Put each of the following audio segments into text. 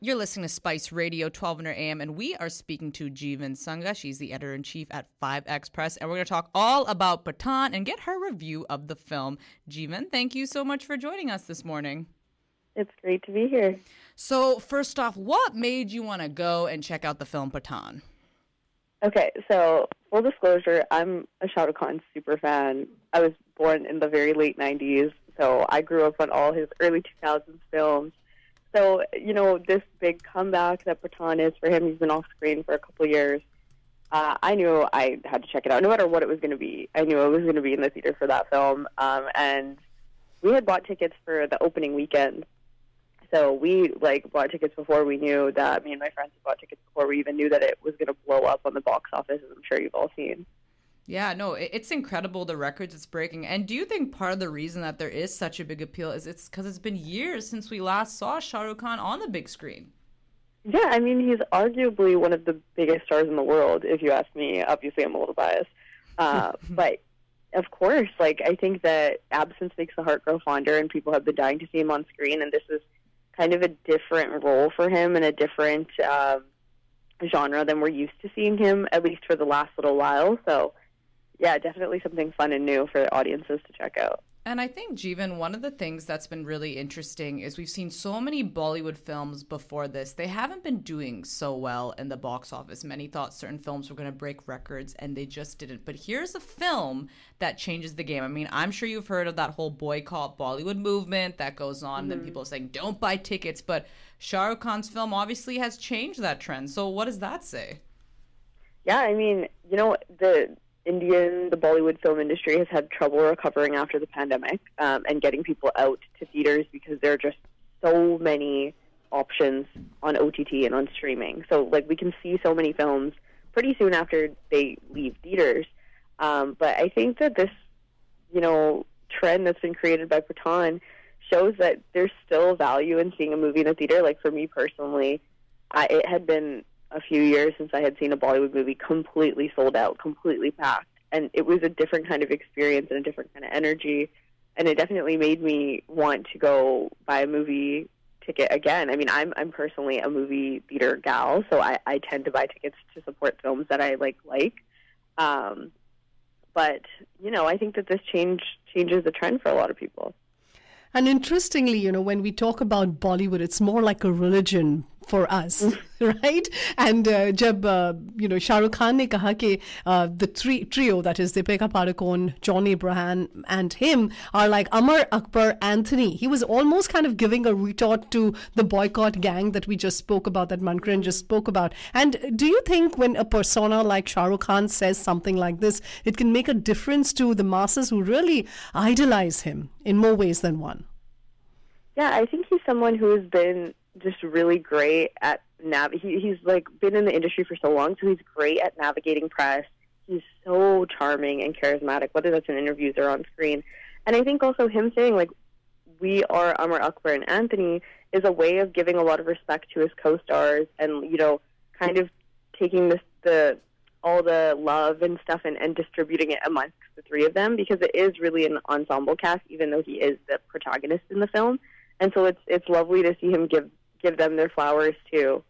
You're listening to Spice Radio 1200 AM, and we are speaking to Jeevan Sangha. She's the editor in chief at 5X Press, and we're going to talk all about Pathaan and get her review of the film. Jeevan, thank you so much for joining us this morning. It's great to be here. So, first off, what made you want to go and check out the film Pathaan? Okay, so full disclosure, I'm a Shah Rukh Khan super fan. I was born in the very late 90s, so I grew up on all his early 2000s films so, you know, this big comeback that Pathaan is for him, he's been off screen for a couple years. Uh, I knew I had to check it out, no matter what it was going to be. I knew I was going to be in the theater for that film. Um, and we had bought tickets for the opening weekend. So we like bought tickets before we knew that. Me and my friends had bought tickets before we even knew that it was going to blow up on the box office, as I'm sure you've all seen. Yeah, no, it's incredible the records it's breaking. And do you think part of the reason that there is such a big appeal is it's because it's been years since we last saw Shah Rukh Khan on the big screen? Yeah, I mean, he's arguably one of the biggest stars in the world, if you ask me. Obviously, I'm a little biased. Uh, but of course, like, I think that absence makes the heart grow fonder, and people have been dying to see him on screen, and this is kind of a different role for him and a different um, genre than we're used to seeing him, at least for the last little while. So yeah, definitely something fun and new for audiences to check out. And I think, Jeevan, one of the things that's been really interesting is we've seen so many Bollywood films before this. They haven't been doing so well in the box office. Many thought certain films were going to break records, and they just didn't. But here's a film that changes the game. I mean, I'm sure you've heard of that whole boycott Bollywood movement that goes on, mm-hmm. and people are saying, don't buy tickets. But Shah Rukh Khan's film obviously has changed that trend. So, what does that say? Yeah, I mean, you know, the Indian, the Bollywood film industry has had trouble recovering after the pandemic um, and getting people out to theaters because there are just so many options on OTT and on streaming. So, like, we can see so many films pretty soon after they leave theaters. Um, but I think that this, you know, trend that's been created by Pathaan shows that there's still value in seeing a movie in a theater. Like, for me personally, I, it had been a few years since I had seen a Bollywood movie completely sold out, completely packed. And it was a different kind of experience and a different kind of energy. And it definitely made me want to go buy a movie ticket again. I mean, I'm I'm personally a movie theater gal, so I, I tend to buy tickets to support films that I like like. Um, but you know, I think that this change changes the trend for a lot of people. And interestingly, you know, when we talk about Bollywood, it's more like a religion for us, right? And uh, jab, uh, you know, Shah Rukh Khan uh, the three, trio, that is Deepika Padukone, John Abraham, and him, are like Amar Akbar Anthony. He was almost kind of giving a retort to the boycott gang that we just spoke about, that Mankaran just spoke about. And do you think when a persona like Shah Rukh Khan says something like this, it can make a difference to the masses who really idolize him in more ways than one? Yeah, I think he's someone who has been just really great at nav. He, he's like been in the industry for so long, so he's great at navigating press. He's so charming and charismatic, whether that's in interviews or on screen. And I think also him saying like we are Amar Akbar and Anthony is a way of giving a lot of respect to his co-stars and you know kind of taking this the all the love and stuff and, and distributing it amongst the three of them because it is really an ensemble cast even though he is the protagonist in the film and so it's it's lovely to see him give give them their flowers too.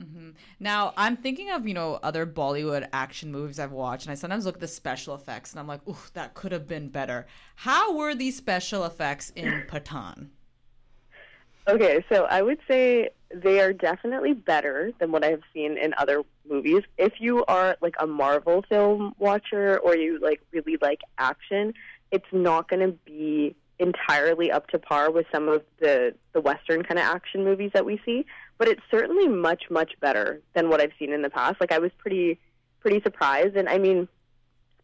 Mm-hmm. Now I'm thinking of you know other Bollywood action movies I've watched, and I sometimes look at the special effects, and I'm like, "Ooh, that could have been better." How were these special effects in Pathaan? Okay, so I would say they are definitely better than what I've seen in other movies. If you are like a Marvel film watcher or you like really like action, it's not going to be entirely up to par with some of the the western kind of action movies that we see, but it's certainly much much better than what I've seen in the past. Like I was pretty pretty surprised, and I mean,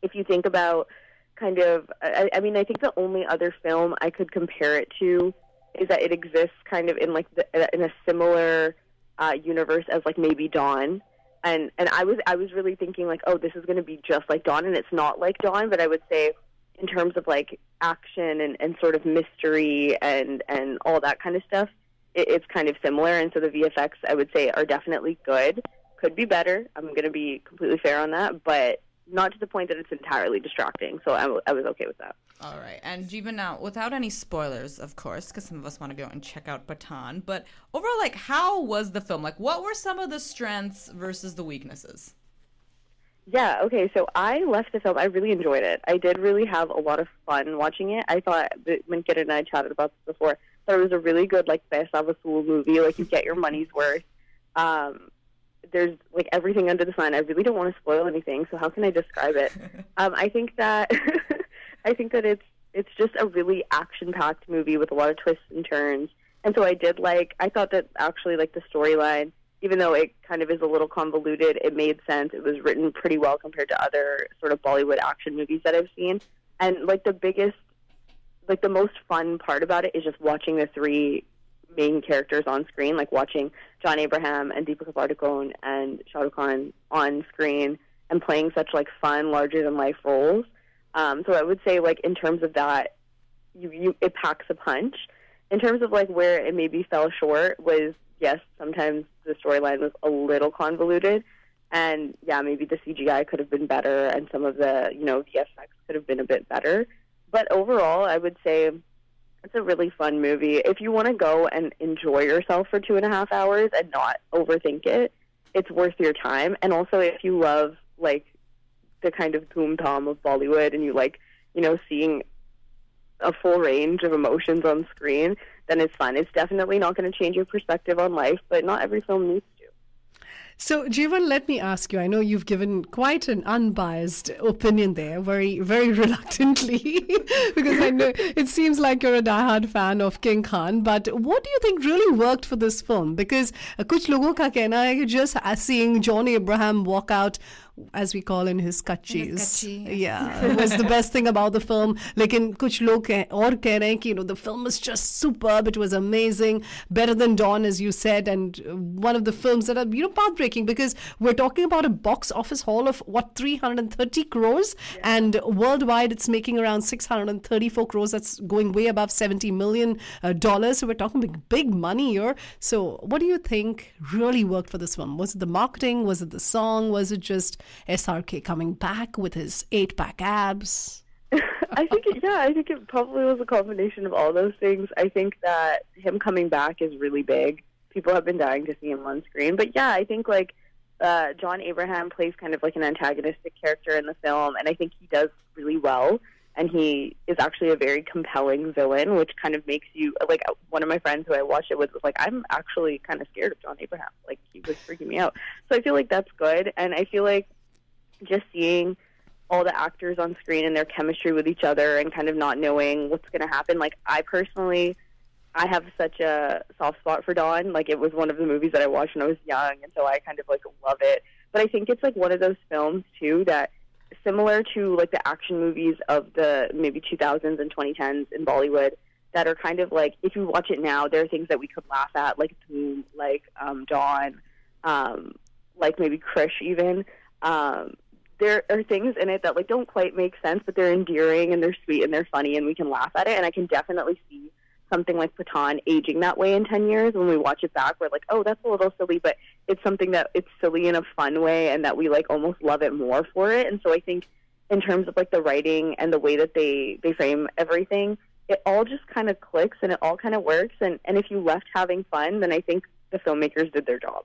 if you think about kind of, I, I mean, I think the only other film I could compare it to is that it exists kind of in like the, in a similar uh, universe as like maybe Don. And and I was I was really thinking like oh this is going to be just like Don and it's not like Don but I would say in terms of like action and, and sort of mystery and and all that kind of stuff, it, it's kind of similar. And so the VFX, I would say, are definitely good. Could be better. I'm going to be completely fair on that, but not to the point that it's entirely distracting. So I, was okay with that. All right. And even now, without any spoilers, of course, because some of us want to go and check out Pathaan, but overall, like, how was the film? Like, what were some of the strengths versus the weaknesses? Yeah, okay, so I left the film. I really enjoyed it. I did really have a lot of fun watching it. I thought, when Kid and I chatted about this before, that it was a really good, like, paisa vasool movie. Like, you get your money's worth. Um, there's, like, everything under the sun. I really don't want to spoil anything, so how can I describe it? um, I think that, I think that it's, it's just a really action-packed movie with a lot of twists and turns. And so I did like, I thought that actually, like, the storyline even though it kind of is a little convoluted, it made sense. It was written pretty well compared to other sort of Bollywood action movies that I've seen. And like the biggest, like the most fun part about it is just watching the three main characters on screen, like watching John Abraham and Deepika Padukone and Shah Rukh Khan on screen and playing such like fun, larger than life roles. Um, so I would say like in terms of that, you, you it packs a punch. In terms of like where it maybe fell short was yes, sometimes the storyline was a little convoluted, and yeah, maybe the CGI could have been better, and some of the you know VFX could have been a bit better. But overall, I would say it's a really fun movie. If you want to go and enjoy yourself for two and a half hours and not overthink it, it's worth your time. And also, if you love like the kind of boom tom of Bollywood and you like you know seeing a full range of emotions on screen, then it's fun. It's definitely not going to change your perspective on life, but not every film needs to. So, Jeevan, let me ask you. I know you've given quite an unbiased opinion there, very, very reluctantly, because I know it seems like you're a diehard fan of King Khan. But what do you think really worked for this film? Because uh, kuch logon ka kehna hai just seeing John Abraham walk out as we call in his kachis. Yeah, it was the best thing about the film. Like in kuch log aur keh you know the film was just superb. It was amazing, better than Don as you said, and one of the films that are you know pathbreaking because we're talking about a box office haul of what 330 crores, yeah. and worldwide it's making around 634 crores. That's going way above 70 million uh, dollars. So we're talking big, big money here. So what do you think really worked for this film? Was it the marketing? Was it the song? Was it just SRK coming back with his eight pack abs. I think, it, yeah, I think it probably was a combination of all those things. I think that him coming back is really big. People have been dying to see him on screen. But yeah, I think like uh, John Abraham plays kind of like an antagonistic character in the film, and I think he does really well and he is actually a very compelling villain, which kind of makes you like one of my friends who I watched it with was like, I'm actually kind of scared of John Abraham. Like he was freaking me out. So I feel like that's good, and I feel like just seeing all the actors on screen and their chemistry with each other, and kind of not knowing what's going to happen. Like I personally. I have such a soft spot for Don. Like it was one of the movies that I watched when I was young, and so I kind of like love it. But I think it's like one of those films too that similar to like the action movies of the maybe 2000s and 2010s in Bollywood that are kind of like if you watch it now, there are things that we could laugh at, like Dhoom, like um, Don, um, like maybe Krrish even. Um, there are things in it that like don't quite make sense, but they're endearing and they're sweet and they're funny, and we can laugh at it. And I can definitely see something like Pathaan aging that way in 10 years when we watch it back. We're like oh that's a little silly but it's something that it's silly in a fun way and that we like almost love it more for it. And so I think in terms of like the writing and the way that they they frame everything it all just kind of clicks and it all kind of works. And and if you left having fun then I think the filmmakers did their job.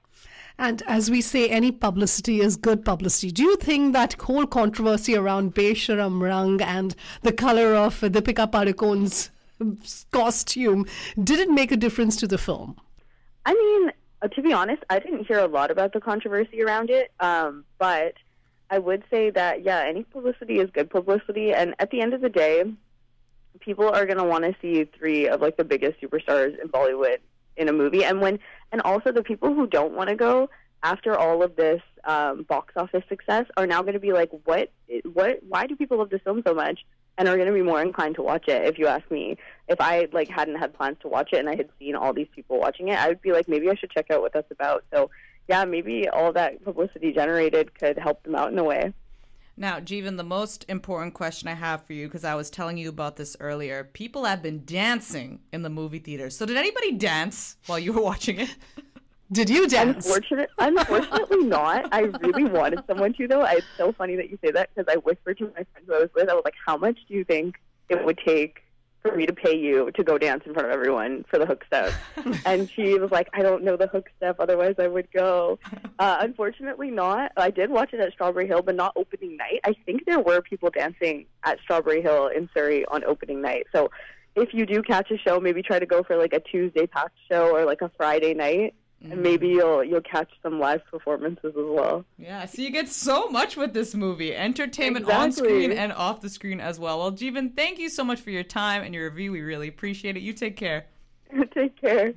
And as we say, any publicity is good publicity. Do you think that whole controversy around Besharam Rang and the color of Deepika Padukone's costume did it make a difference to the film? I mean, uh, to be honest, I didn't hear a lot about the controversy around it, um, but I would say that yeah, any publicity is good publicity, and at the end of the day, people are going to want to see three of like the biggest superstars in Bollywood in a movie, and when and also the people who don't want to go after all of this um, box office success are now going to be like, what, what, why do people love this film so much? and are going to be more inclined to watch it if you ask me. If i like hadn't had plans to watch it and i had seen all these people watching it i would be like maybe i should check out what that's about. So yeah maybe all that publicity generated could help them out in a way now, Jeevan, the most important question I have for you, because I was telling you about this earlier, people have been dancing in the movie theater. So, did anybody dance while you were watching it? Did you dance? Unfortunate, unfortunately not. I really wanted someone to though. It's so funny that you say that because I whispered to my friend who I was with. I was like, "How much do you think it would take for me to pay you to go dance in front of everyone for the hook step?" and she was like, "I don't know the hook step. Otherwise, I would go." Uh, unfortunately, not. I did watch it at Strawberry Hill, but not opening night. I think there were people dancing at Strawberry Hill in Surrey on opening night. So. If you do catch a show, maybe try to go for like a Tuesday packed show or like a Friday night and maybe you'll you'll catch some live performances as well. Yeah, so you get so much with this movie, entertainment exactly. on screen and off the screen as well. Well, Jeevan, thank you so much for your time and your review. We really appreciate it. You take care. take care.